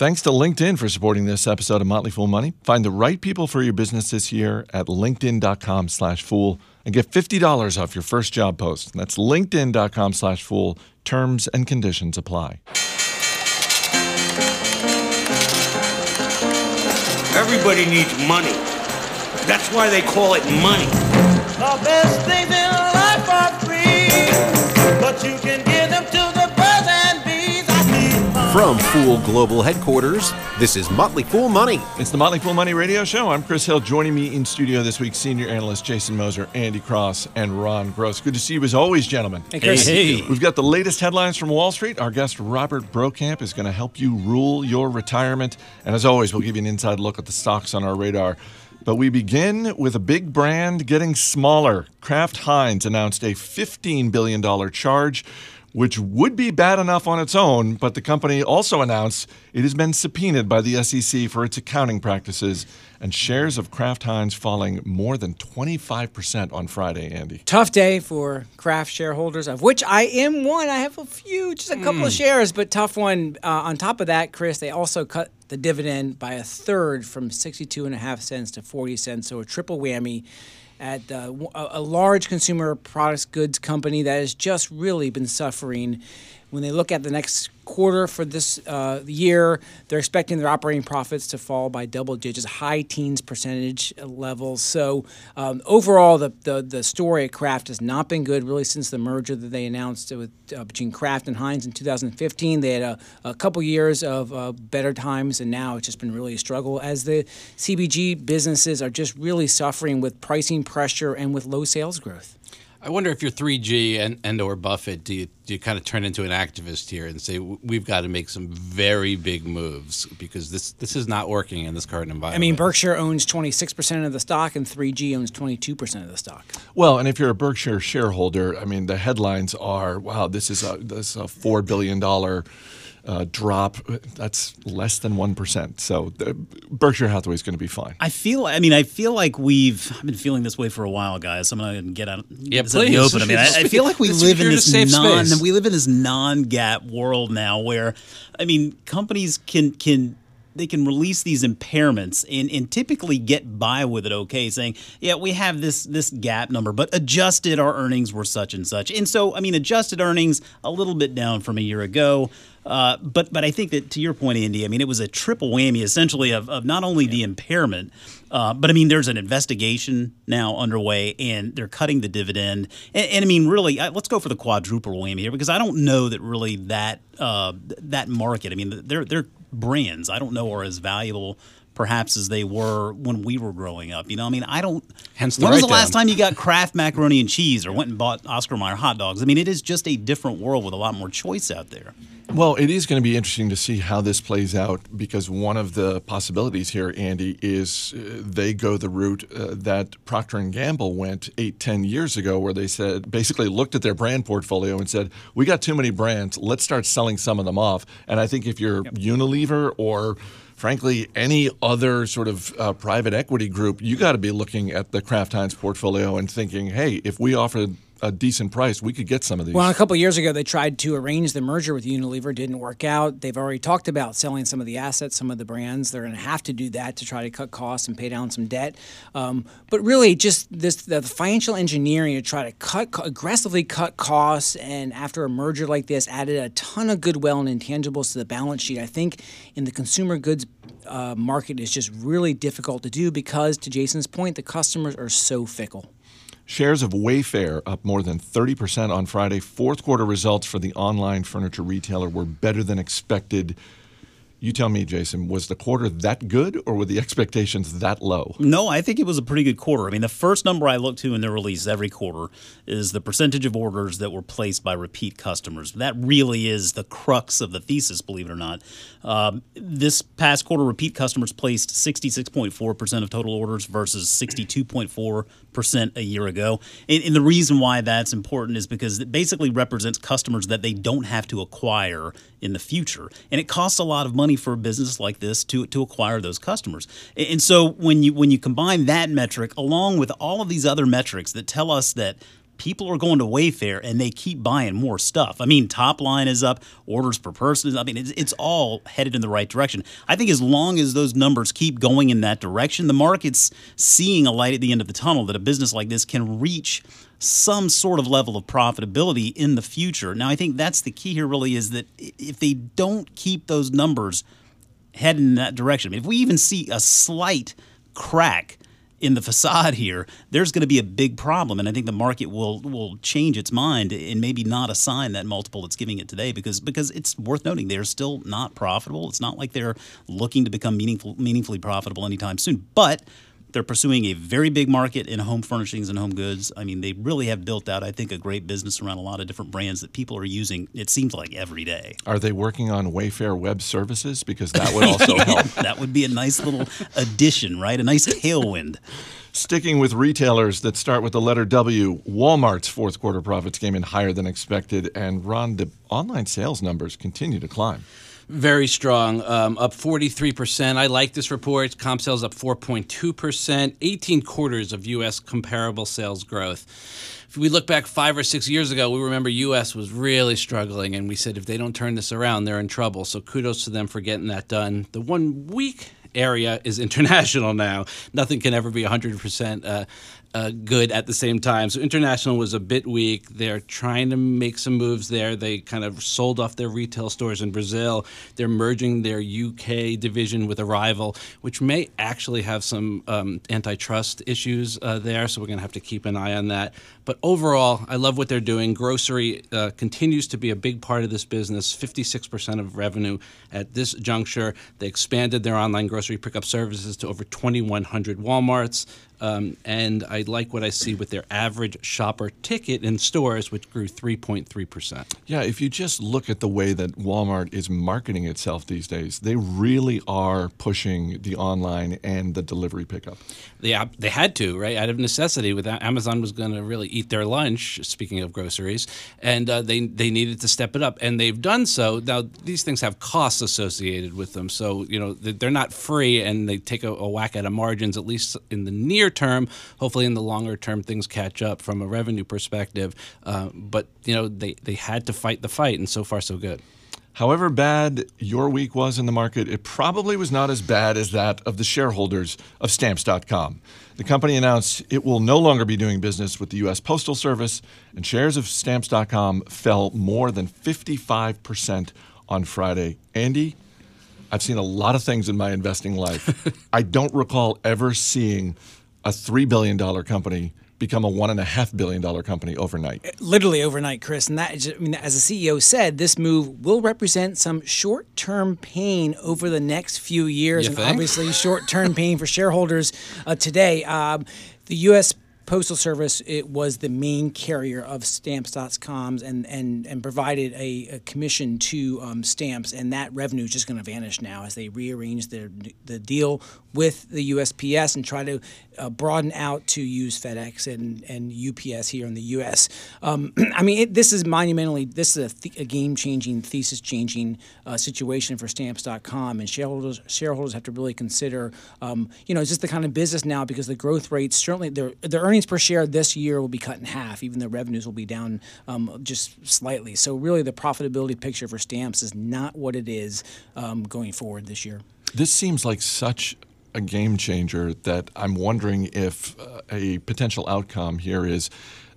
Thanks to LinkedIn for supporting this episode of Motley Fool Money. Find the right people for your business this year at linkedin.com slash fool and get $50 off your first job post. That's linkedin.com slash fool. Terms and conditions apply. Everybody needs money. That's why they call it money. The best things From Fool Global Headquarters, this is Motley Fool Money. It's the Motley Fool Money Radio Show. I'm Chris Hill. Joining me in studio this week, senior analyst Jason Moser, Andy Cross, and Ron Gross. Good to see you as always, gentlemen. Hey, Chris. Hey. We've got the latest headlines from Wall Street. Our guest Robert Brokamp is going to help you rule your retirement. And as always, we'll give you an inside look at the stocks on our radar. But we begin with a big brand getting smaller. Kraft Heinz announced a $15 billion charge, which would be bad enough on its own, but the company also announced it has been subpoenaed by the SEC for its accounting practices, and shares of Kraft Heinz falling more than 25% on Friday, Andy. Tough day for Kraft shareholders, of which I am one. I have a few, just a couple of shares, but tough one. Uh, on top of that, Chris, they also cut the dividend by a third from 62 and a half cents to 40 cents, so a triple whammy at uh, a large consumer products goods company that has just really been suffering. When they look at the next quarter for this uh, year, they're expecting their operating profits to fall by double digits, high teens percentage levels. So um, overall, the, the the story at Kraft has not been good really since the merger that they announced with uh, between Kraft and Heinz in 2015. They had a, a couple years of uh, better times, and now it's just been really a struggle as the CPG businesses are just really suffering with pricing pressure and with low sales growth. I wonder if you're 3G and, and or Buffett, do you, do you kind of turn into an activist here and say we've got to make some very big moves because this this is not working in this current environment. I mean, Berkshire owns 26% of the stock, and 3G owns 22% of the stock. Well, and if you're a Berkshire shareholder, I mean, the headlines are, "Wow, this is a this is a four billion dollar uh, drop. That's less than one. So the, Berkshire Hathaway is going to be fine. I feel. I mean, I feel like we've. I've been feeling this way for a while, guys. So I'm gonna get out. Yeah, this out the please. open. I mean, I, I feel like we This- live in you're in a this safe non. space. We live in this non-GAAP world now, where, I mean, companies can can. They can release these impairments and, and typically get by with it okay, saying, yeah, we have this this GAAP number, but adjusted our earnings were such and such. And so, I mean, adjusted earnings a little bit down from a year ago. Uh, but but I think that to your point, Andy, I mean, it was a triple whammy essentially of, of not only the impairment, uh, but I mean, there's an investigation now underway, and they're cutting the dividend. And, and I mean, really, uh, let's go for the quadruple whammy here because I don't know that really that uh, that market. I mean, they're they're brands. I don't know are as valuable. Perhaps as they were when we were growing up, you know. I mean, I don't. Hence the when was the write-down. last time you got Kraft macaroni and cheese, or went and bought Oscar Mayer hot dogs? I mean, it is just a different world with a lot more choice out there. Well, it is going to be interesting to see how this plays out because one of the possibilities here, Andy, is uh, they go the route uh, that Procter and Gamble went eight, ten years ago, where they said basically looked at their brand portfolio and said, "We got too many brands. Let's start selling some of them off." And I think if you're Unilever or frankly, any other sort of uh, private equity group, you got to be looking at the Kraft Heinz portfolio and thinking, hey, if we offered a decent price, we could get some of these. Well, a couple years ago, they tried to arrange the merger with Unilever. Didn't work out. They've already talked about selling some of the assets, some of the brands. They're going to have to do that to try to cut costs and pay down some debt. Um, but really, just this the financial engineering to try to cut aggressively cut costs, and after a merger like this, added a ton of goodwill and intangibles to the balance sheet. I think in the consumer goods uh, market is just really difficult to do because, to Jason's point, the customers are so fickle. Shares of Wayfair up more than 30% on Friday. Fourth quarter results for the online furniture retailer were better than expected. You tell me, Jason, was the quarter that good or were the expectations that low? No, I think it was a pretty good quarter. I mean, the first number I look to in their release every quarter is the percentage of orders that were placed by repeat customers. That really is the crux of the thesis, believe it or not. Um, this past quarter, repeat customers placed 66.4% of total orders versus 62.4% a year ago. And, and the reason why that's important is because it basically represents customers that they don't have to acquire in the future. And it costs a lot of money for a business like this to, to acquire those customers. And so when you when you combine that metric along with all of these other metrics that tell us that people are going to Wayfair and they keep buying more stuff. I mean, top line is up, orders per person is. I mean, it's, it's all headed in the right direction. I think as long as those numbers keep going in that direction, the market's seeing a light at the end of the tunnel that a business like this can reach some sort of level of profitability in the future. Now, I think that's the key here. Really, is that if they don't keep those numbers heading in that direction, if we even see a slight crack in the facade here, there's going to be a big problem, and I think the market will will change its mind and maybe not assign that multiple it's giving it today because because it's worth noting they're still not profitable. It's not like they're looking to become meaningful meaningfully profitable anytime soon, but they're pursuing a very big market in home furnishings and home goods. I mean, they really have built out, I think, a great business around a lot of different brands that people are using. It seems like every day. Are they working on Wayfair Web Services? Because that would also help. that would be a nice little addition, right? A nice tailwind. Sticking with retailers that start with the letter W, Walmart's fourth quarter profits came in higher than expected, and Ron, the online sales numbers continue to climb. Very strong, um, up 43%. I like this report. Comp sales up 4.2%, 18 quarters of U.S. comparable sales growth. If we look back five or six years ago, we remember U.S. was really struggling, and we said if they don't turn this around, they're in trouble. So kudos to them for getting that done. The one weak area is international now. Nothing can ever be 100% uh, uh, good at the same time. So international was a bit weak. They're trying to make some moves there. They kind of sold off their retail stores in Brazil. They're merging their UK division with Arrival, which may actually have some um, antitrust issues uh, there. So we're going to have to keep an eye on that. But overall, I love what they're doing. Grocery uh, continues to be a big part of this business. 56% of revenue at this juncture. They expanded their online grocery pickup services to over 2,100 WalMarts. Um, and I like what I see with their average shopper ticket in stores, which grew 3.3%. Yeah, if you just look at the way that Walmart is marketing itself these days, they really are pushing the online and the delivery pickup. Yeah, they had to, right? Out of necessity, with Amazon was going to really eat their lunch. Speaking of groceries, and uh, they they needed to step it up, and they've done so. Now these things have costs associated with them, so you know they're not free, and they take a, a whack at a margins at least in the near term. Hopefully, in the longer term, things catch up from a revenue perspective. Uh, but you know they they had to fight the fight, and so far so good. However bad your week was in the market, it probably was not as bad as that of the shareholders of Stamps.com. The company announced it will no longer be doing business with the U.S. Postal Service, and shares of Stamps.com fell more than 55% on Friday. Andy, I've seen a lot of things in my investing life. I don't recall ever seeing a $3 billion company become a one and a half billion dollar company overnight. literally overnight, Chris. And that, I mean, as the CEO said, this move will represent some short-term pain over the next few years, You and think? obviously short-term pain for shareholders uh, today. Um, the U.S. Postal Service it was the main carrier of Stamps.com and and and provided a, a commission to um, Stamps, and that revenue is just going to vanish now as they rearrange their the deal with the USPS and try to uh, broaden out to use FedEx and, and UPS here in the U.S. Um, I mean, it, this is monumentally, this is a, th- a game-changing, thesis-changing uh, situation for Stamps.com, and shareholders shareholders have to really consider, um, you know, is this the kind of business now because the growth rates certainly their their earnings per share this year will be cut in half, even though revenues will be down um, just slightly. So really, the profitability picture for Stamps is not what it is um, going forward this year. This seems like such a game changer that I'm wondering if uh, a potential outcome here is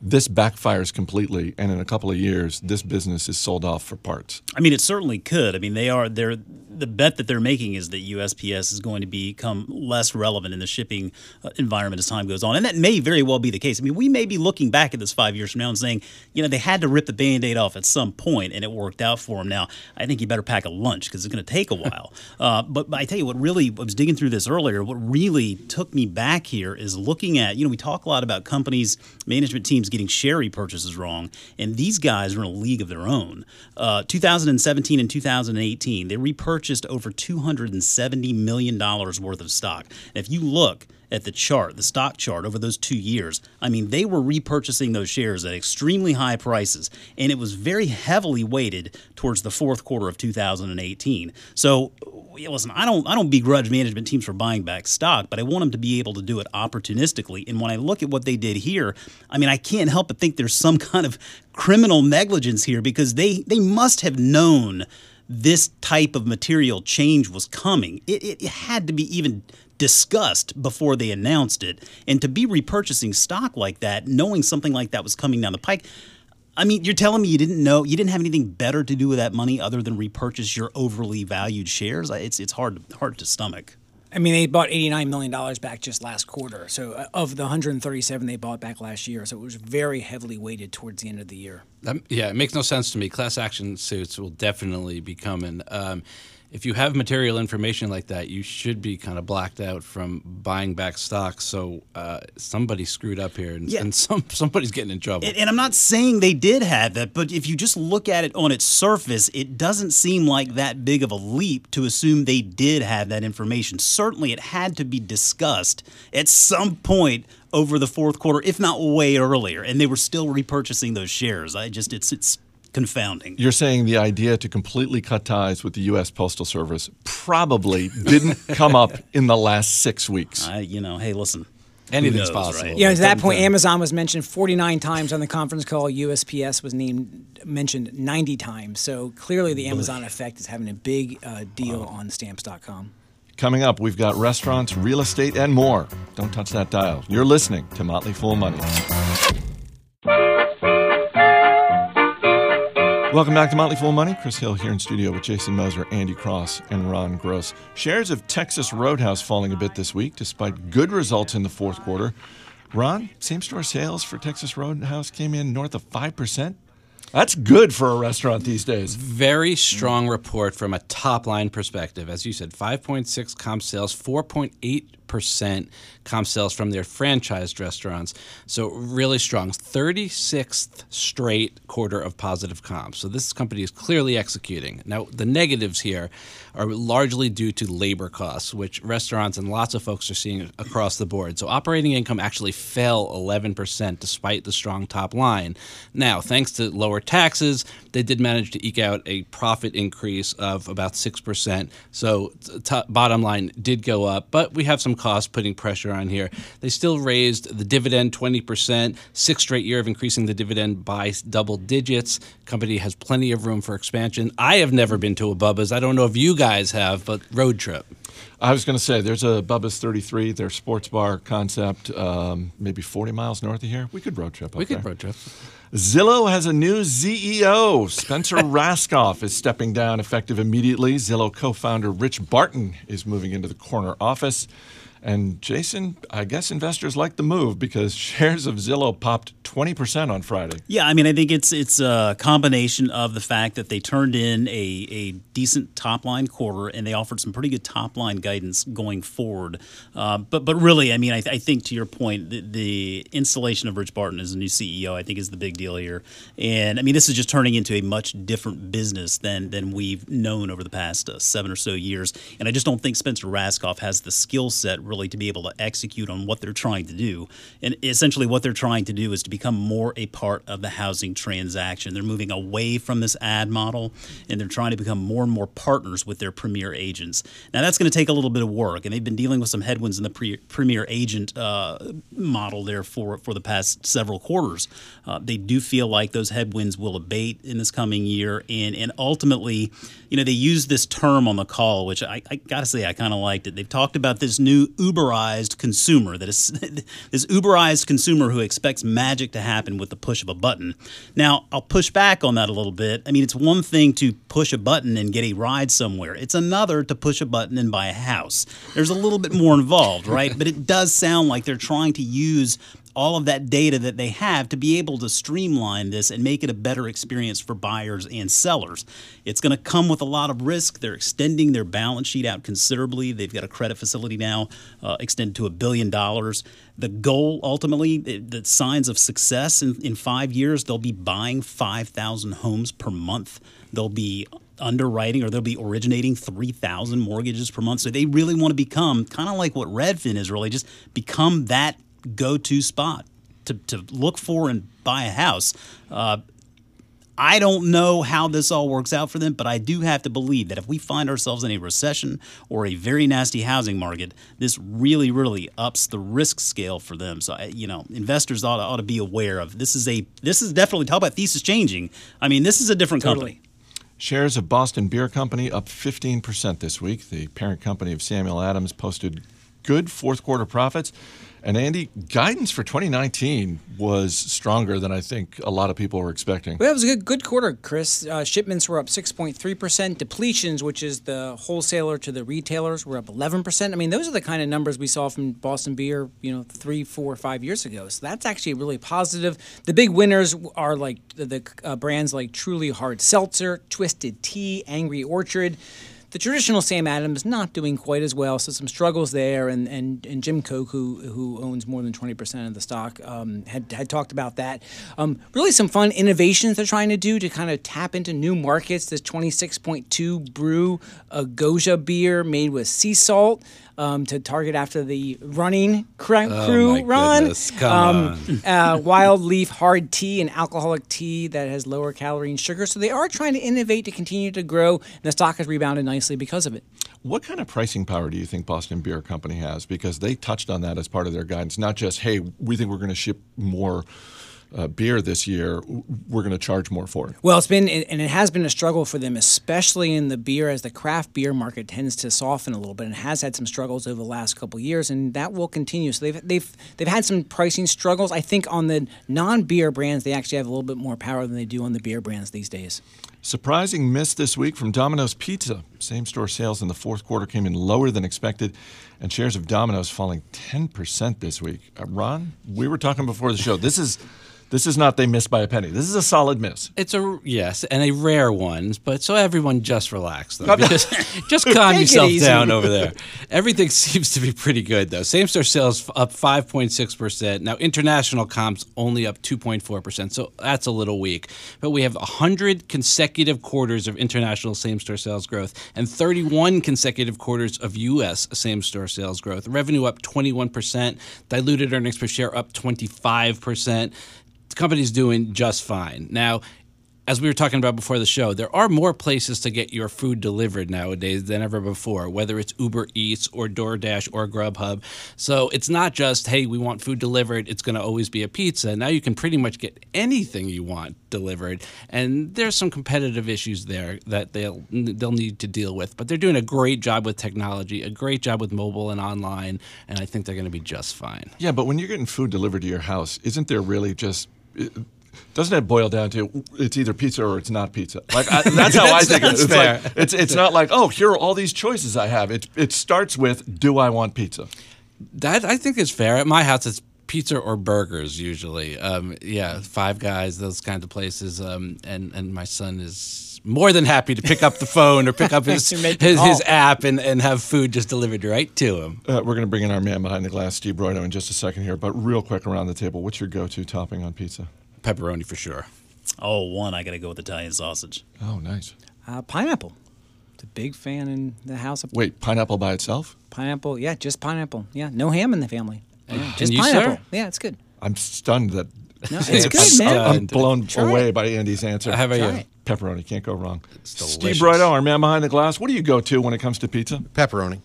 this backfires completely, and in a couple of years, this business is sold off for parts. I mean, it certainly could. I mean, they are they're the bet that they're making is that USPS is going to become less relevant in the shipping uh, environment as time goes on, and that may very well be the case. I mean, we may be looking back at this five years from now and saying, you know, they had to rip the band-aid off at some point, and it worked out for them. Now, I think you better pack a lunch because it's going to take a while. uh, but, but I tell you what, really, I was digging through this earlier. What really took me back here is looking at, you know, we talk a lot about companies, management teams getting share purchases wrong, and these guys are in a league of their own. Uh, 2017 and 2018, they repurchased over 270 million dollars worth of stock. And if you look at the chart, the stock chart over those two years, I mean, they were repurchasing those shares at extremely high prices, and it was very heavily weighted towards the fourth quarter of 2018. So, listen, I don't, I don't begrudge management teams for buying back stock, but I want them to be able to do it opportunistically. And when I look at what they did here, I mean, I can't help but think there's some kind of criminal negligence here because they, they must have known this type of material change was coming. It, it, it had to be even discussed before they announced it. And to be repurchasing stock like that, knowing something like that was coming down the pike, I mean, you're telling me you didn't know, you didn't have anything better to do with that money other than repurchase your overly valued shares? It's it's hard hard to stomach. I mean, they bought $89 million back just last quarter. So, uh, of the 137 they bought back last year. So, it was very heavily weighted towards the end of the year. That, yeah, it makes no sense to me. Class action suits will definitely be coming. Um, if you have material information like that, you should be kind of blacked out from buying back stock. So uh, somebody screwed up here, and, Yeah. and some somebody's getting in trouble. And, and I'm not saying they did have that, but if you just look at it on its surface, it doesn't seem like that big of a leap to assume they did have that information. Certainly, it had to be discussed at some point over the fourth quarter, if not way earlier, and they were still repurchasing those shares. I just it's it's confounding. You're saying the idea to completely cut ties with the U.S. Postal Service probably didn't come up in the last six weeks. I you know, hey, listen. who Anything's knows, possible. right? Yeah, to that point, Amazon was mentioned 49 times on the conference call. USPS was named mentioned 90 times. So clearly, the Amazon effect is having a big uh, deal on Stamps.com. Coming up, we've got restaurants, real estate, and more. Don't touch that dial. You're listening to Motley Fool Money. Welcome back to Motley Fool Money. Chris Hill here in studio with Jason Moser, Andy Cross, and Ron Gross. Shares of Texas Roadhouse falling a bit this week despite good results in the fourth quarter. Ron, same store sales for Texas Roadhouse came in north of 5%. That's good for a restaurant these days. Very strong report from a top line perspective. As you said, 5.6 comp sales, 4.8% comp sales from their franchised restaurants. So really strong. 36th straight quarter of positive comps. So this company is clearly executing. Now, the negatives here are largely due to labor costs, which restaurants and lots of folks are seeing across the board. So operating income actually fell 11% despite the strong top line. Now, thanks to lower taxes, they did manage to eke out a profit increase of about 6%. So, t- bottom line did go up, but we have some costs putting pressure on here. They still raised the dividend 20%, sixth straight year of increasing the dividend by double digits. Company has plenty of room for expansion. I have never been to a Bubba's. I don't know if you guys have, but road trip. I was going to say, there's a Bubba's 33, their sports bar concept, um, maybe 40 miles north of here. We could road trip up We could there. road trip. Zillow has a new CEO. Spencer Rascoff is stepping down effective immediately. Zillow co founder Rich Barton is moving into the corner office. And Jason, I guess investors like the move because shares of Zillow popped 20% on Friday. Yeah, I mean, I think it's it's a combination of the fact that they turned in a, a decent top line quarter and they offered some pretty good top line guidance going forward. Uh, but but really, I mean, I, I think to your point, the, the installation of Rich Barton as a new CEO, I think, is the big deal here. And I mean, this is just turning into a much different business than than we've known over the past uh, seven or so years. And I just don't think Spencer Rascoff has the skill set really to be able to execute on what they're trying to do. And essentially, what they're trying to do is to become more a part of the housing transaction. They're moving away from this ad model and they're trying to become more and more partners with their premier agents. Now, that's going to take a little bit of work, and they've been dealing with some headwinds in the pre- premier agent uh, model there for, for the past several quarters. Uh, they do feel like those headwinds will abate in this coming year, and, and ultimately, you know, they use this term on the call, which I, I got to say, I kind of liked it. They've talked about this new Uberized consumer, that is this Uberized consumer who expects magic to happen with the push of a button. Now, I'll push back on that a little bit. I mean, it's one thing to push a button and get a ride somewhere, it's another to push a button and buy a house. There's a little bit more involved, right? But it does sound like they're trying to use all of that data that they have to be able to streamline this and make it a better experience for buyers and sellers. It's going to come with a lot of risk. They're extending their balance sheet out considerably. They've got a credit facility now uh, extended to a billion dollars. The goal ultimately, the, signs of success in, in five years, they'll be buying 5,000 homes per month. They'll be underwriting or they'll be originating 3,000 mortgages per month. So they really want to become kind of like what Redfin is really, just become that go to spot to, to look for and buy a house. Uh, I don't know how this all works out for them, but I do have to believe that if we find ourselves in a recession or a very nasty housing market, this really, really ups the risk scale for them. So, you know, investors ought to, ought to be aware of this. Is a this is definitely talk about thesis changing. I mean, this is a different Totally. company. Shares of Boston Beer Company up 15% this week. The parent company of Samuel Adams posted good fourth quarter profits. And Andy, guidance for 2019 was stronger than I think a lot of people were expecting. Well, it was a good, good quarter, Chris. Uh, shipments were up 6.3%. Depletions, which is the wholesaler to the retailers, were up 11%. I mean, those are the kind of numbers we saw from Boston Beer, you know, three, four, five years ago. So that's actually really positive. The big winners are like the, the uh, brands like Truly Hard Seltzer, Twisted Tea, Angry Orchard. The traditional Sam Adams not doing quite as well, so some struggles there. And, and, and Jim Koch, who who owns more than twenty percent of the stock, um, had had talked about that. Um, really, some fun innovations they're trying to do to kind of tap into new markets. This twenty six point two brew a Gose beer made with sea salt. Um, to target after the running cr- crew Oh, my run, goodness, come uh, wild leaf hard tea and alcoholic tea that has lower calorie and sugar. So they are trying to innovate to continue to grow, and the stock has rebounded nicely because of it. What kind of pricing power do you think Boston Beer Company has? Because they touched on that as part of their guidance. Not just, hey, we think we're going to ship more uh, beer this year, we're going to charge more for it. Well, it's been and it has been a struggle for them, especially in the beer as the craft beer market tends to soften a little bit and has had some struggles over the last couple of years, and that will continue. So they've they've they've had some pricing struggles. I think on the non-beer brands, they actually have a little bit more power than they do on the beer brands these days. Surprising miss this week from Domino's Pizza. Same store sales in the fourth quarter came in lower than expected, and shares of Domino's falling 10% this week. Uh, Ron, we were talking before the show. This is this is not they missed by a penny. This is a solid miss. It's a yes, and a rare one, but so everyone just relax though, because just calm yourself down over there. Everything seems to be pretty good though. Same store sales up five point six percent. Now international comps only up two point four percent, so that's a little weak. But we have hundred consecutive quarters of international same store sales growth and thirty one consecutive quarters of U.S. same store sales growth. Revenue up twenty one percent. Diluted earnings per share up twenty five percent the company's doing just fine. Now, as we were talking about before the show, there are more places to get your food delivered nowadays than ever before, whether it's Uber Eats or DoorDash or Grubhub. So it's not just, hey, we want food delivered, it's going to always be a pizza. Now you can pretty much get anything you want delivered. And there's some competitive issues there that they'll they'll need to deal with. But they're doing a great job with technology, a great job with mobile and online, and I think they're going to be just fine. Yeah, but when you're getting food delivered to your house, isn't there really just doesn't it boil down to it's either pizza or it's not pizza? Like I, that's how I think it. It's fair. like it's it's not like oh here are all these choices I have. It it starts with do I want pizza? That I think is fair. At my house, it's pizza or burgers usually. Um, yeah, Five Guys, those kinds of places. Um, and and my son is more than happy to pick up the phone or pick up his To make the his, his app and, and have food just delivered right to him. Uh, we're going to bring in our man behind the glass, Steve Broido, in just a second here. But real quick around the table, what's your go-to topping on pizza? Pepperoni for sure. Oh, one, I got to go with Italian sausage. Oh, nice. Uh, pineapple. It's a big fan in the house of Wait, pineapple by itself? pineapple. Yeah, just pineapple. Yeah, no ham in the family. Yeah, just you, pineapple. sir? Yeah, it's good. I'm stunned that No, it's It's good, man. I'm blown Try away it. by Andy's answer. How about Try you? It. Pepperoni can't go wrong. Steve delicious. Broido, our man behind the glass. What do you go to when it comes to pizza? Pepperoni.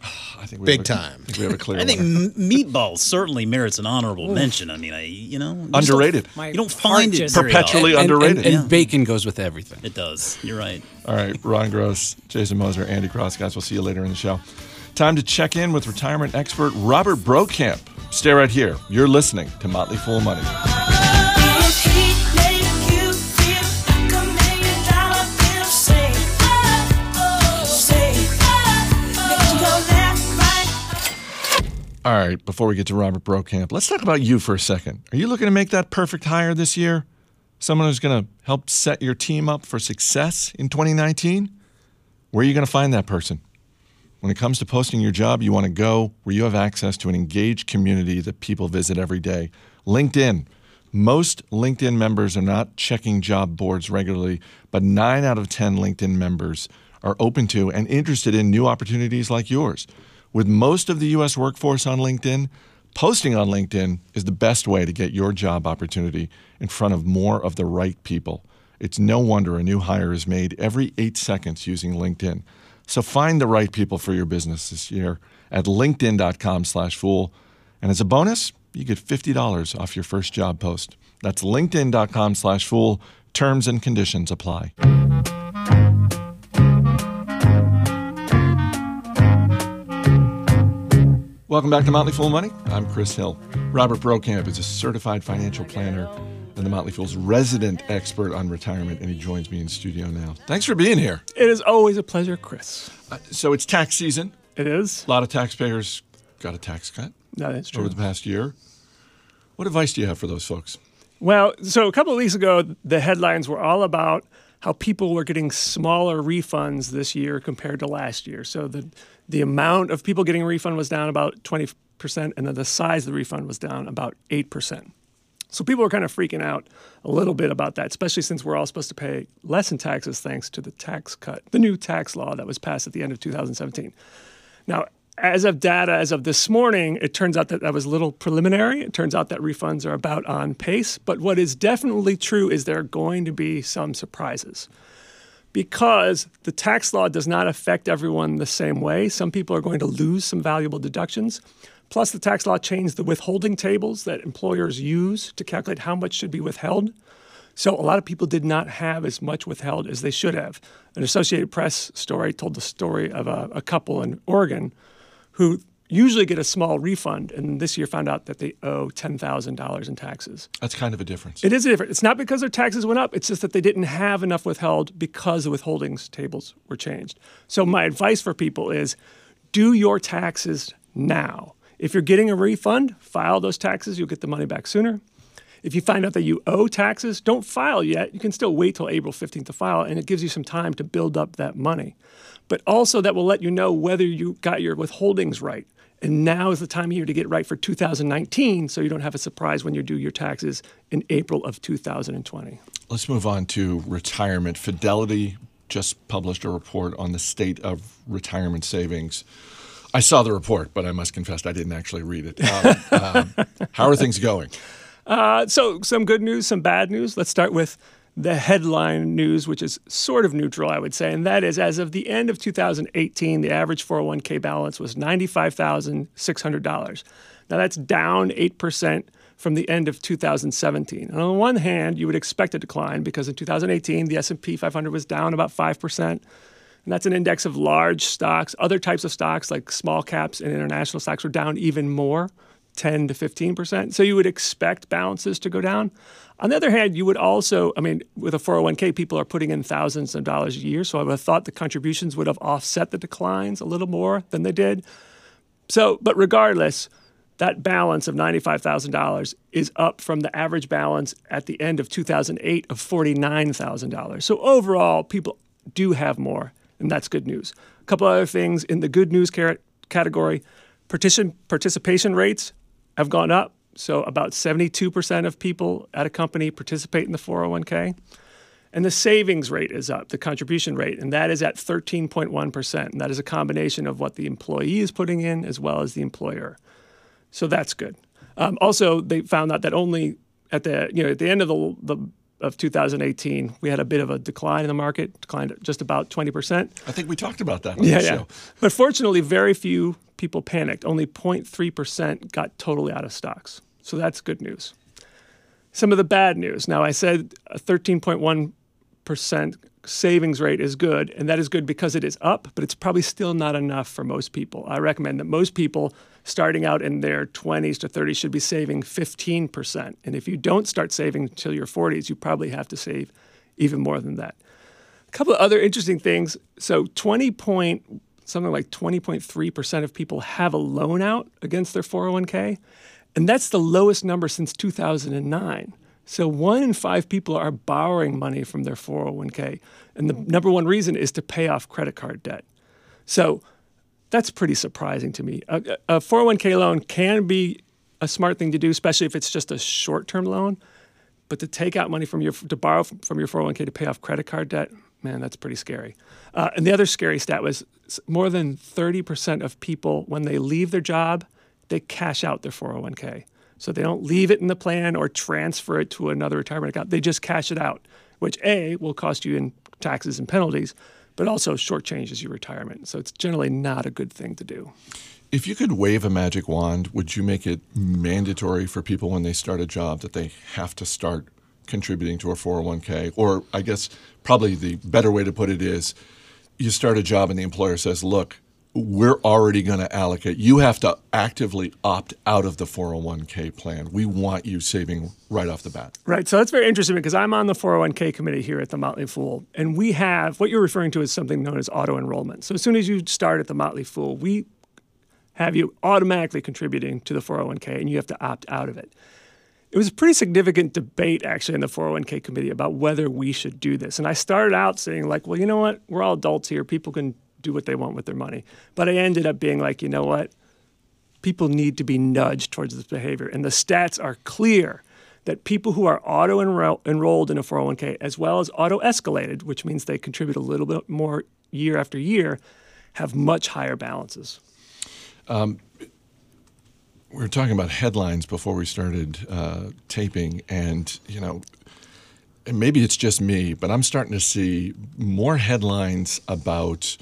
I think we Big a- time. I think we have a clear I think winner. m- meatballs certainly merits an honorable mention. I mean, I you know you just don't- Underrated. My You don't find it Perpetually. And, underrated. and, and bacon goes with everything. It does. You're right. All right, Ron Gross, Jason Moser, Andy Cross, guys. We'll see you later in the show. Time to check in with retirement expert Robert Brokamp. Stay right here. You're listening to Motley Fool Money. All right, before we get to Robert Brokamp, let's talk about you for a second. Are you looking to make that perfect hire this year? Someone who's going to help set your team up for success in 2019? Where are you going to find that person? When it comes to posting your job, you want to go where you have access to an engaged community that people visit every day. LinkedIn. Most LinkedIn members are not checking job boards regularly, but nine out of 10 LinkedIn members are open to and interested in new opportunities like yours. With most of the U.S. workforce on LinkedIn, posting on LinkedIn is the best way to get your job opportunity in front of more of the right people. It's no wonder a new hire is made every eight seconds using LinkedIn. So find the right people for your business this year at linkedin.com slash fool. And as a bonus, you get $50 off your first job post. That's linkedin.com slash fool. Terms and conditions apply. Welcome back to Motley Fool Money. I'm Chris Hill. Robert Brokamp is a certified financial planner and the Motley Fool's resident expert on retirement, and he joins me in studio now. Thanks for being here. It is always a pleasure, Chris. Uh, so it's tax season. It is. A lot of taxpayers got a tax cut that's true. over the past year. What advice do you have for those folks? Well, so a couple of weeks ago, the headlines were all about how people were getting smaller refunds this year compared to last year. So the the amount of people getting a refund was down about 20%, and then the size of the refund was down about 8%. So people were kind of freaking out a little bit about that, especially since we're all supposed to pay less in taxes thanks to the tax cut, the new tax law that was passed at the end of 2017. Now, as of data, as of this morning, it turns out that that was a little preliminary. It turns out that refunds are about on pace. But what is definitely true is there are going to be some surprises because the tax law does not affect everyone the same way. Some people are going to lose some valuable deductions. Plus, the tax law changed the withholding tables that employers use to calculate how much should be withheld. So, a lot of people did not have as much withheld as they should have. An Associated Press story told the story of a, a couple in Oregon who usually get a small refund and this year found out that they owe $10,000 in taxes. That's kind of a difference. It is different. It's not because their taxes went up. It's just that they didn't have enough withheld because the withholdings tables were changed. So my advice for people is do your taxes now. If you're getting a refund, file those taxes. You'll get the money back sooner. If you find out that you owe taxes, don't file yet. You can still wait till April 15th to file, and it gives you some time to build up that money. But also, that will let you know whether you got your withholdings right. And now is the time of year to get it right for 2019 so you don't have a surprise when you do your taxes in April of 2020. Let's move on to retirement. Fidelity just published a report on the state of retirement savings. I saw the report, but I must confess I didn't actually read it. Um, um, how are things going? Uh, so, some good news, some bad news. Let's start with the headline news, which is sort of neutral, I would say. And that is as of the end of 2018, the average 401k balance was $95,600. Now, that's down 8% from the end of 2017. And on the one hand, you would expect a decline because in 2018, the S&P 500 was down about 5%. And that's an index of large stocks. Other types of stocks, like small caps and international stocks, were down even more, 10 to 15%. So you would expect balances to go down. On the other hand, you would also, I mean, with a 401k, people are putting in thousands of dollars a year. So I would have thought the contributions would have offset the declines a little more than they did. So, but regardless, that balance of $95,000 is up from the average balance at the end of 2008 of $49,000. So overall, people do have more, and that's good news. A couple other things in the good news category partition, participation rates have gone up. So about 72% of people at a company participate in the 401k. And the savings rate is up, the contribution rate, and that is at 13.1%. And that is a combination of what the employee is putting in as well as the employer. So that's good. Um, also, they found out that only at the you know at the end of the, the of 2018, we had a bit of a decline in the market, declined just about 20 percent. I think we talked about that on Yeah, the yeah. show. But fortunately, very few people panicked. Only 0.3 percent got totally out of stocks. So that's good news. Some of the bad news. Now, I said a 13.1 percent savings rate is good, and that is good because it is up, but it's probably still not enough for most people. I recommend that most people starting out in their 20s to 30s should be saving 15%. And if you don't start saving until your 40s, you probably have to save even more than that. A couple of other interesting things. So 20 point something like 20.3% of people have a loan out against their 401k, and that's the lowest number since 2009. So one in five people are borrowing money from their 401k, and the number one reason is to pay off credit card debt. So that's pretty surprising to me. A, a 401k loan can be a smart thing to do, especially if it's just a short term loan. But to take out money from your to borrow from from your 401k to pay off credit card debt, man, that's pretty scary. Uh, and the other scary stat was more than 30% of people when they leave their job, they cash out their 401k. So they don't leave it in the plan or transfer it to another retirement account. They just cash it out, which A will cost you in taxes and penalties, but also shortchanges your retirement. So it's generally not a good thing to do. If you could wave a magic wand, would you make it mandatory for people when they start a job that they have to start contributing to a 401k? Or I guess probably the better way to put it is you start a job and the employer says, look, we're already going to allocate. You have to actively opt out of the 401k plan. We want you saving right off the bat. Right. So that's very interesting because I'm on the 401k committee here at the Motley Fool, and we have what you're referring to as something known as auto enrollment. So as soon as you start at the Motley Fool, we have you automatically contributing to the 401k and you have to opt out of it. It was a pretty significant debate actually in the 401k committee about whether we should do this. And I started out saying like, well, you know what? We're all adults here. People can do what they want with their money. But I ended up being like, you know what? People need to be nudged towards this behavior. And the stats are clear that people who are auto enroll- enrolled in a 401k as well as auto escalated, which means they contribute a little bit more year after year, have much higher balances. Um, We were talking about headlines before we started uh, taping, and you know, maybe it's just me, but I'm starting to see more headlines about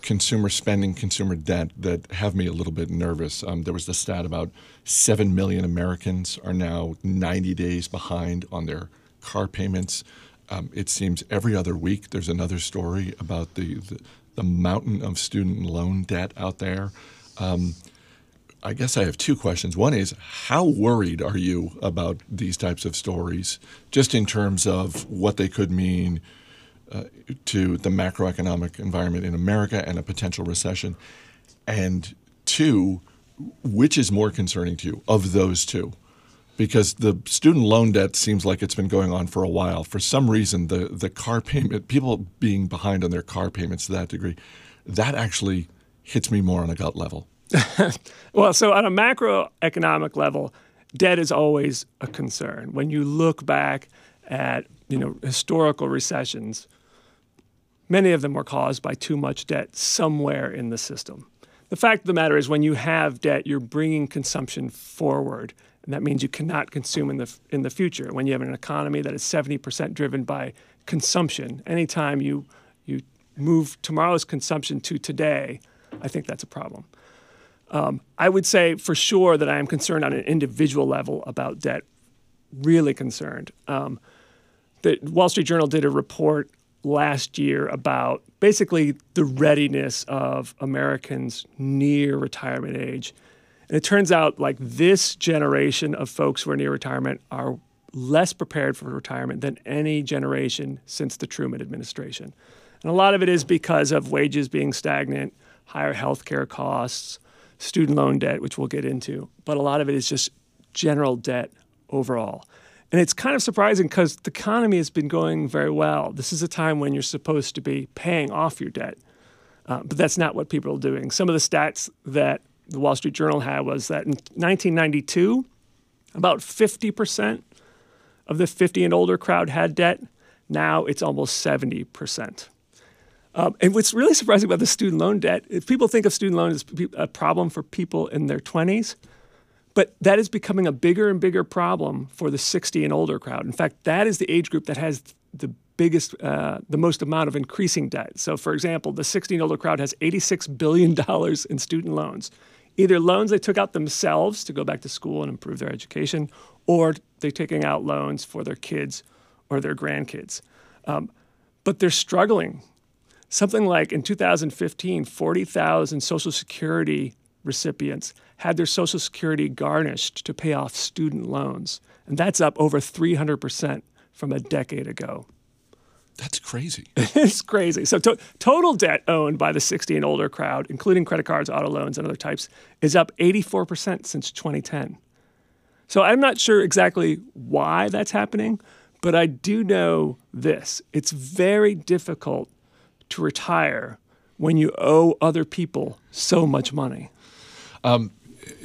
consumer spending, consumer debt that have me a little bit nervous. Um, there was the stat about seven million Americans are now 90 days behind on their car payments. Um, it seems every other week there's another story about the the, the mountain of student loan debt out there. I guess I have two questions. One is how worried are you about these types of stories, just in terms of what they could mean uh, to the macroeconomic environment in America and a potential recession? And two, which is more concerning to you of those two? Because the student loan debt seems like it's been going on for a while. For some reason, the, the car payment, people being behind on their car payments to that degree, that actually hits me more on a gut level. Well, so on a macroeconomic level, debt is always a concern. When you look back at you know historical recessions, many of them were caused by too much debt somewhere in the system. The fact of the matter is, when you have debt, you're bringing consumption forward, and that means you cannot consume in the in the future. When you have an economy that is 70% driven by consumption, anytime you you move tomorrow's consumption to today, I think that's a problem. I would say for sure that I am concerned on an individual level about debt. Really concerned. Um, the Wall Street Journal did a report last year about basically the readiness of Americans near retirement age. And it turns out like this generation of folks who are near retirement are less prepared for retirement than any generation since the Truman administration. And a lot of it is because of wages being stagnant, higher healthcare costs, student loan debt, which we'll get into, but a lot of it is just general debt overall. And it's kind of surprising because the economy has been going very well. This is a time when you're supposed to be paying off your debt, uh, but that's not what people are doing. Some of the stats that the Wall Street Journal had was that in 1992, about 50% of the 50 and older crowd had debt. Now it's almost 70%. Um, and what's really surprising about the student loan debt, if people think of student loan as a problem for people in their 20s, but that is becoming a bigger and bigger problem for the 60 and older crowd. In fact, that is the age group that has the biggest, uh, the most amount of increasing debt. So, for example, the 60 and older crowd has $86 billion in student loans, either loans they took out themselves to go back to school and improve their education, or they're taking out loans for their kids or their grandkids. Um, but they're struggling something like in 2015, 40,000 Social Security recipients had their Social Security garnished to pay off student loans. And that's up over 300% from a decade ago. That's crazy. it's crazy. So, to- total debt owned by the 60 and older crowd, including credit cards, auto loans, and other types, is up 84% since 2010. So, I'm not sure exactly why that's happening, but I do know this it's very difficult to retire when you owe other people so much money.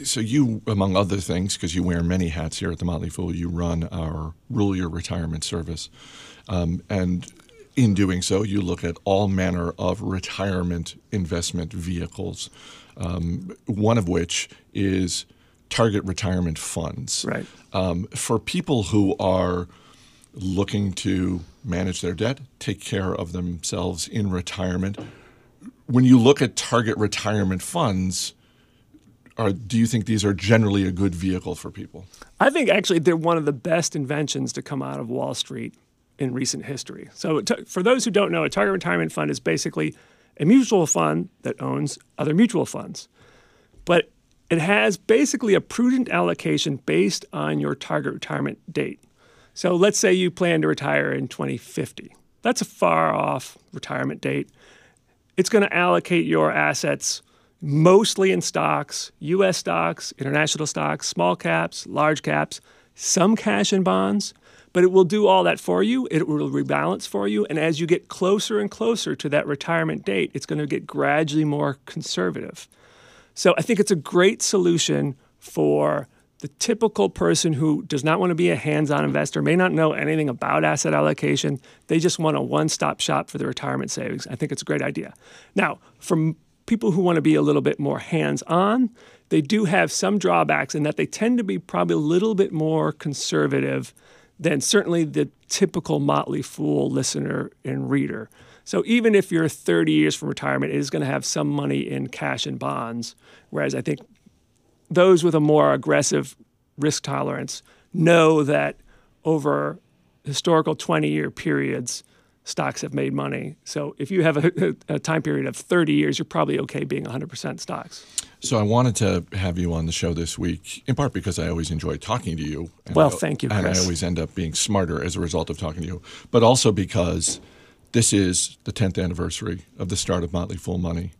so you, among other things, because you wear many hats here at the Motley Fool, you run our Rule Your Retirement service, um, and in doing so, you look at all manner of retirement investment vehicles. Um, one of which is target retirement funds. Right. Um, for people who are looking to manage their debt, take care of themselves in retirement, when you look at target retirement funds, are, do you think these are generally a good vehicle for people? I think actually they're one of the best inventions to come out of Wall Street in recent history. So, t- for those who don't know, a target retirement fund is basically a mutual fund that owns other mutual funds. But it has basically a prudent allocation based on your target retirement date. So, let's say you plan to retire in 2050. That's a far off retirement date. It's going to allocate your assets mostly in stocks, US stocks, international stocks, small caps, large caps, some cash and bonds, but it will do all that for you. It will rebalance for you. And as you get closer and closer to that retirement date, it's going to get gradually more conservative. So I think it's a great solution for the typical person who does not want to be a hands on investor, may not know anything about asset allocation. They just want a one stop shop for their retirement savings. I think it's a great idea. Now, for people who want to be a little bit more hands on, they do have some drawbacks in that they tend to be probably a little bit more conservative than certainly the typical Motley Fool listener and reader. So even if you're 30 years from retirement, it is going to have some money in cash and bonds. Whereas I think those with a more aggressive risk tolerance know that over historical 20 year periods, stocks have made money. So if you have a, a time period of 30 years, you're probably okay being 100% stocks. So I wanted to have you on the show this week, in part because I always enjoy talking to you. Well, I- thank you, And I always end up being smarter as a result of talking to you, but also because this is the 10th anniversary of the start of Motley Fool Money.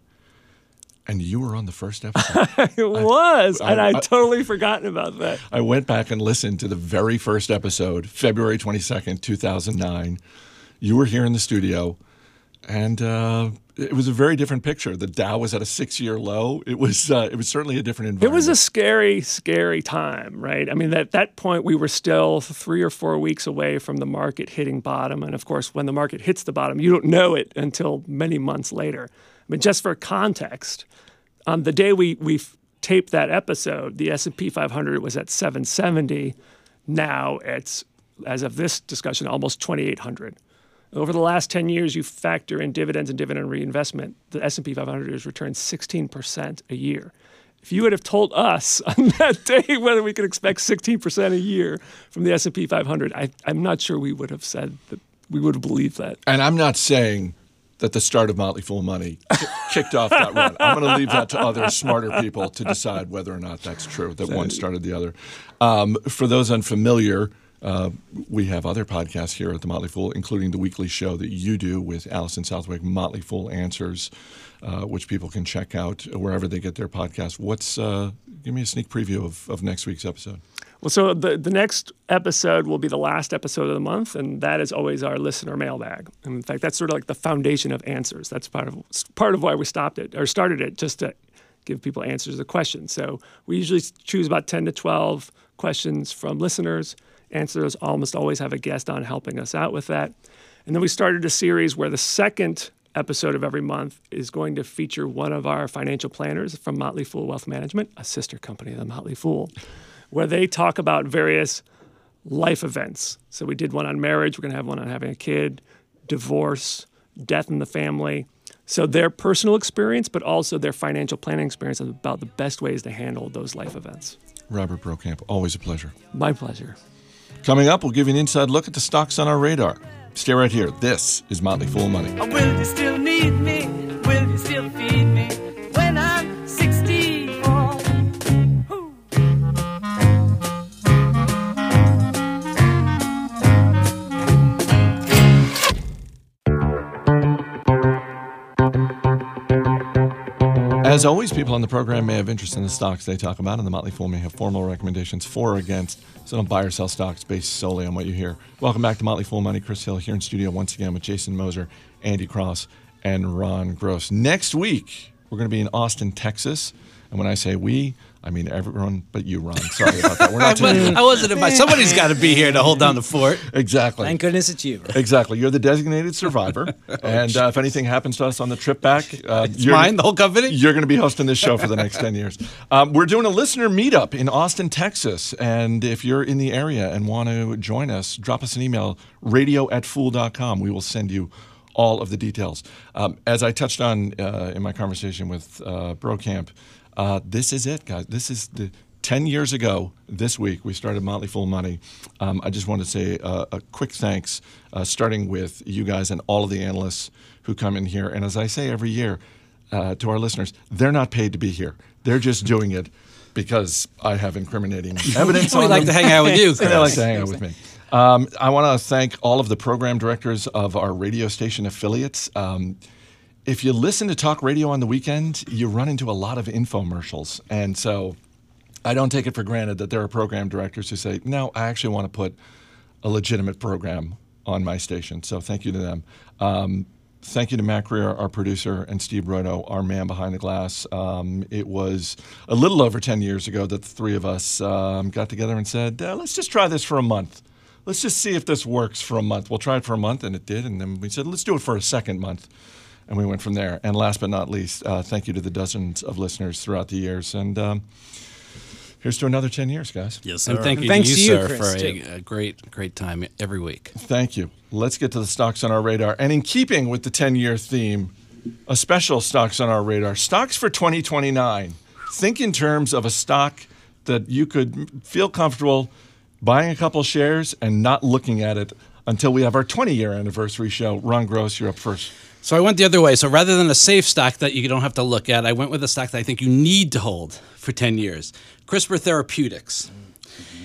And you were on the first episode. It was, and I- I'd I- totally forgotten about that. I went back and listened to the very first episode, February 22nd, 2009. You were here in the studio, and uh, it was a very different picture. The Dow was at a six-year low. It was uh, it was certainly a different environment. It was a scary, scary time, right? I mean, at that point, we were still three or four weeks away from the market hitting bottom. And of course, when the market hits the bottom, you don't know it until many months later. Mean, just for context, on the day we, we taped that episode, the S&P 500 was at 770. Now it's, as of this discussion, almost 2,800. Over the last 10 years, you factor in dividends and dividend reinvestment, the S&P 500 has returned 16% a year. If you would have told us on that day whether we could expect 16% a year from the S&P 500, I, I'm not sure we would have said that we would have believed that. And I'm not saying that the start of Motley Fool Money kicked off that run. I'm going to leave that to other smarter people to decide whether or not that's true, that one started the other. Um, for those unfamiliar, uh, we have other podcasts here at the Motley Fool, including the weekly show that you do with Allison Southwick, Motley Fool Answers, uh, which people can check out wherever they get their podcast. What's uh, give me a sneak preview of, of next week's episode? Well, so the, the next episode will be the last episode of the month, and that is always our listener mailbag. And in fact, that's sort of like the foundation of answers. That's part of part of why we stopped it or started it, just to give people answers to questions. So we usually choose about ten to twelve questions from listeners. Answers almost always have a guest on helping us out with that. And then we started a series where the second episode of every month is going to feature one of our financial planners from Motley Fool Wealth Management, a sister company of the Motley Fool, where they talk about various life events. So we did one on marriage, we're going to have one on having a kid, divorce, death in the family. So their personal experience, but also their financial planning experience about the best ways to handle those life events. Robert Brokamp, always a pleasure. My pleasure. Coming up, we'll give you an inside look at the stocks on our radar. Stay right here. This is Motley Fool Money. Will you still need me? Will you still feed me As always, people on the program may have interest in the stocks they talk about, and the Motley Fool may have formal recommendations for or against. So don't buy or sell stocks based solely on what you hear. Welcome back to Motley Fool Money. Chris Hill here in studio once again with Jason Moser, Andy Cross, and Ron Gross. Next week, We're going to be in Austin, Texas. And when I say we, I mean everyone but you, Ron. Sorry about that. We're not I wasn't invited. Somebody's got to be here to hold down the fort. exactly. Thank goodness it's you. Exactly. You're the designated survivor. and uh, if anything happens to us on the trip back, uh, It's mine, the whole company. You're going to be hosting this show for the next 10 years. Um, we're doing a listener meetup in Austin, Texas. And if you're in the area and want to join us, drop us an email, radio at fool.com. We will send you all of the details. Um, as I touched on uh, in my conversation with uh, Brokamp, uh, this is it, guys. This is the 10 years ago this week, we started Motley Fool Money. Um, I just want to say uh, a quick thanks, uh, starting with you guys and all of the analysts who come in here. And as I say every year uh, to our listeners, they're not paid to be here. They're just doing it because I have incriminating evidence We like them. to hang out with you, they like to hang out with me. Um, I want to thank all of the program directors of our radio station affiliates. Um, if you listen to talk radio on the weekend, you run into a lot of infomercials. And so I don't take it for granted that there are program directors who say, no, I actually want to put a legitimate program on my station. So thank you to them. Um, thank you to Matt Greer, our producer, and Steve Broido, our man behind the glass. Um, it was a little over 10 years ago that the three of us um, got together and said, uh, let's just try this for a month. Let's just see if this works for a month. We'll try it for a month, and it did. And then we said, let's do it for a second month. And we went from there. And last but not least, uh, thank you to the dozens of listeners throughout the years. And um, here's to another 10 years, guys. Yes, And sir. thank you, Thanks to to you, you, sir, Chris, for a, a great, great time every week. Thank you. Let's get to the stocks on our radar. And in keeping with the 10 year theme, a special stocks on our radar stocks for 2029. Think in terms of a stock that you could feel comfortable buying a couple shares and not looking at it until we have our 20 year anniversary show. Ron Gross, you're up first. So I went the other way. So rather than a safe stock that you don't have to look at, I went with a stock that I think you need to hold for 10 years. CRISPR Therapeutics.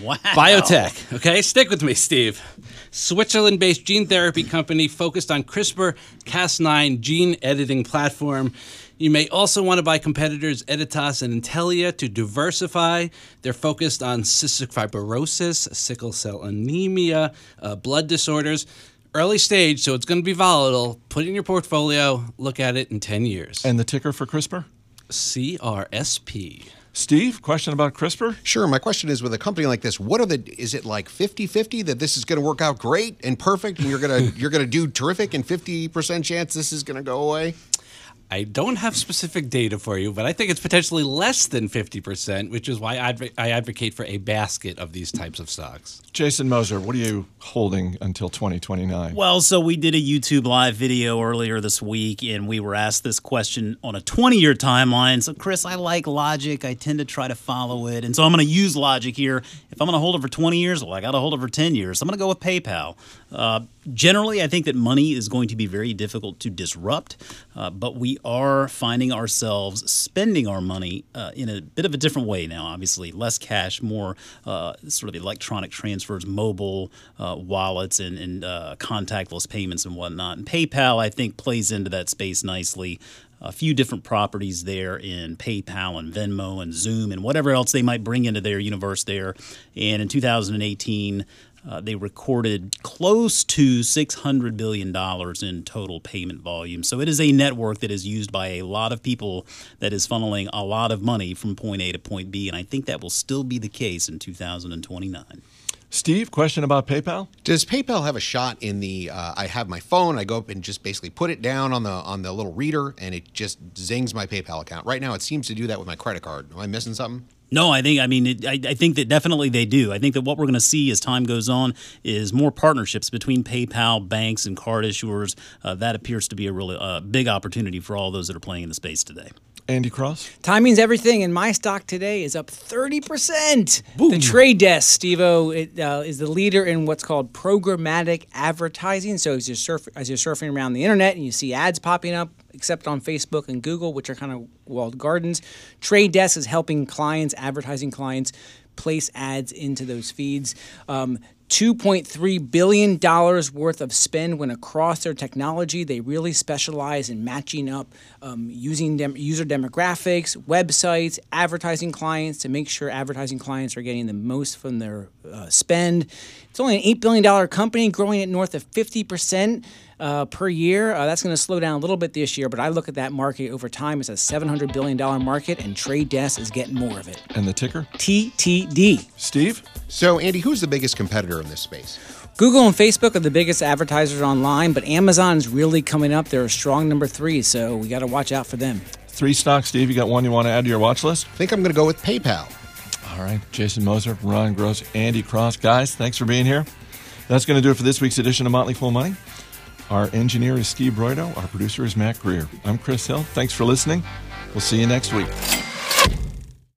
Wow. Biotech. Okay, stick with me, Steve. Switzerland based gene therapy company focused on CRISPR Cas9 gene editing platform. You may also want to buy competitors Editas and Intellia to diversify. They're focused on cystic fibrosis, sickle cell anemia, uh, blood disorders. Early stage, so it's going to be volatile. Put it in your portfolio. Look at it in 10 years. And the ticker for CRISPR? CRSP. Steve, question about CRISPR? Sure. My question is with a company like this, what are the is it like 50-50 that this is going to work out great and perfect and you're going to you're going to do terrific and 50% chance this is going to go away? I don't have specific data for you, but I think it's potentially less than 50%, which is why adv- I advocate for a basket of these types of stocks. Jason Moser, what are you holding until 2029? Well, so we did a YouTube live video earlier this week, and we were asked this question on a 20 year timeline. So, Chris, I like logic. I tend to try to follow it. And so I'm going to use logic here. If I'm going to hold it for 20 years, well, I got to hold it for 10 years. So I'm going to go with PayPal. Uh, generally, I think that money is going to be very difficult to disrupt, uh, but we are finding ourselves spending our money uh, in a bit of a different way now, obviously. Less cash, more uh, sort of electronic transfers, mobile uh, wallets, and, and uh, contactless payments and whatnot. And PayPal, I think, plays into that space nicely. A few different properties there in PayPal and Venmo and Xoom and whatever else they might bring into their universe there. And in 2018, uh, they recorded close to $600 billion in total payment volume. So it is a network that is used by a lot of people that is funneling a lot of money from point A to point B. And I think that will still be the case in 2029. Steve, question about PayPal? Does PayPal have a shot in the? Uh, I have my phone. I go up and just basically put it down on the on the little reader, and it just zings my PayPal account. Right now, it seems to do that with my credit card. Am I missing something? No, I think I mean it, I, I think that definitely they do. I think that what we're going to see as time goes on is more partnerships between PayPal, banks, and card issuers. Uh, that appears to be a really uh, big opportunity for all those that are playing in the space today. Andy Cross? Timing's everything, and my stock today is up 30%. The Trade Desk, Steve it, uh, is the leader in what's called programmatic advertising. So as you're, surf- as you're surfing around the internet and you see ads popping up, except on Facebook and Google, which are kind of walled gardens, Trade Desk is helping clients, advertising clients, place ads into those feeds. Um, $2.3 billion worth of spend went across their technology. They really specialize in matching up um, using dem- user demographics, websites, advertising clients to make sure advertising clients are getting the most from their uh, spend. It's only an $8 billion company growing at north of 50% uh, per year. Uh, that's going to slow down a little bit this year, but I look at that market over time It's a $700 billion market, and Trade Desk is getting more of it. And the ticker? TTD. Steve? So, Andy, who's the biggest competitor in this space? Google and Facebook are the biggest advertisers online, but Amazon's really coming up. They're a strong number three, so we got to watch out for them. Three stocks, Steve. You got one you want to add to your watch list? I think I'm going to go with PayPal. All right. Jason Moser, Ron Gross, Andy Cross. Guys, thanks for being here. That's going to do it for this week's edition of Motley Fool Money. Our engineer is Steve Broido. Our producer is Matt Greer. I'm Chris Hill. Thanks for listening. We'll see you next week.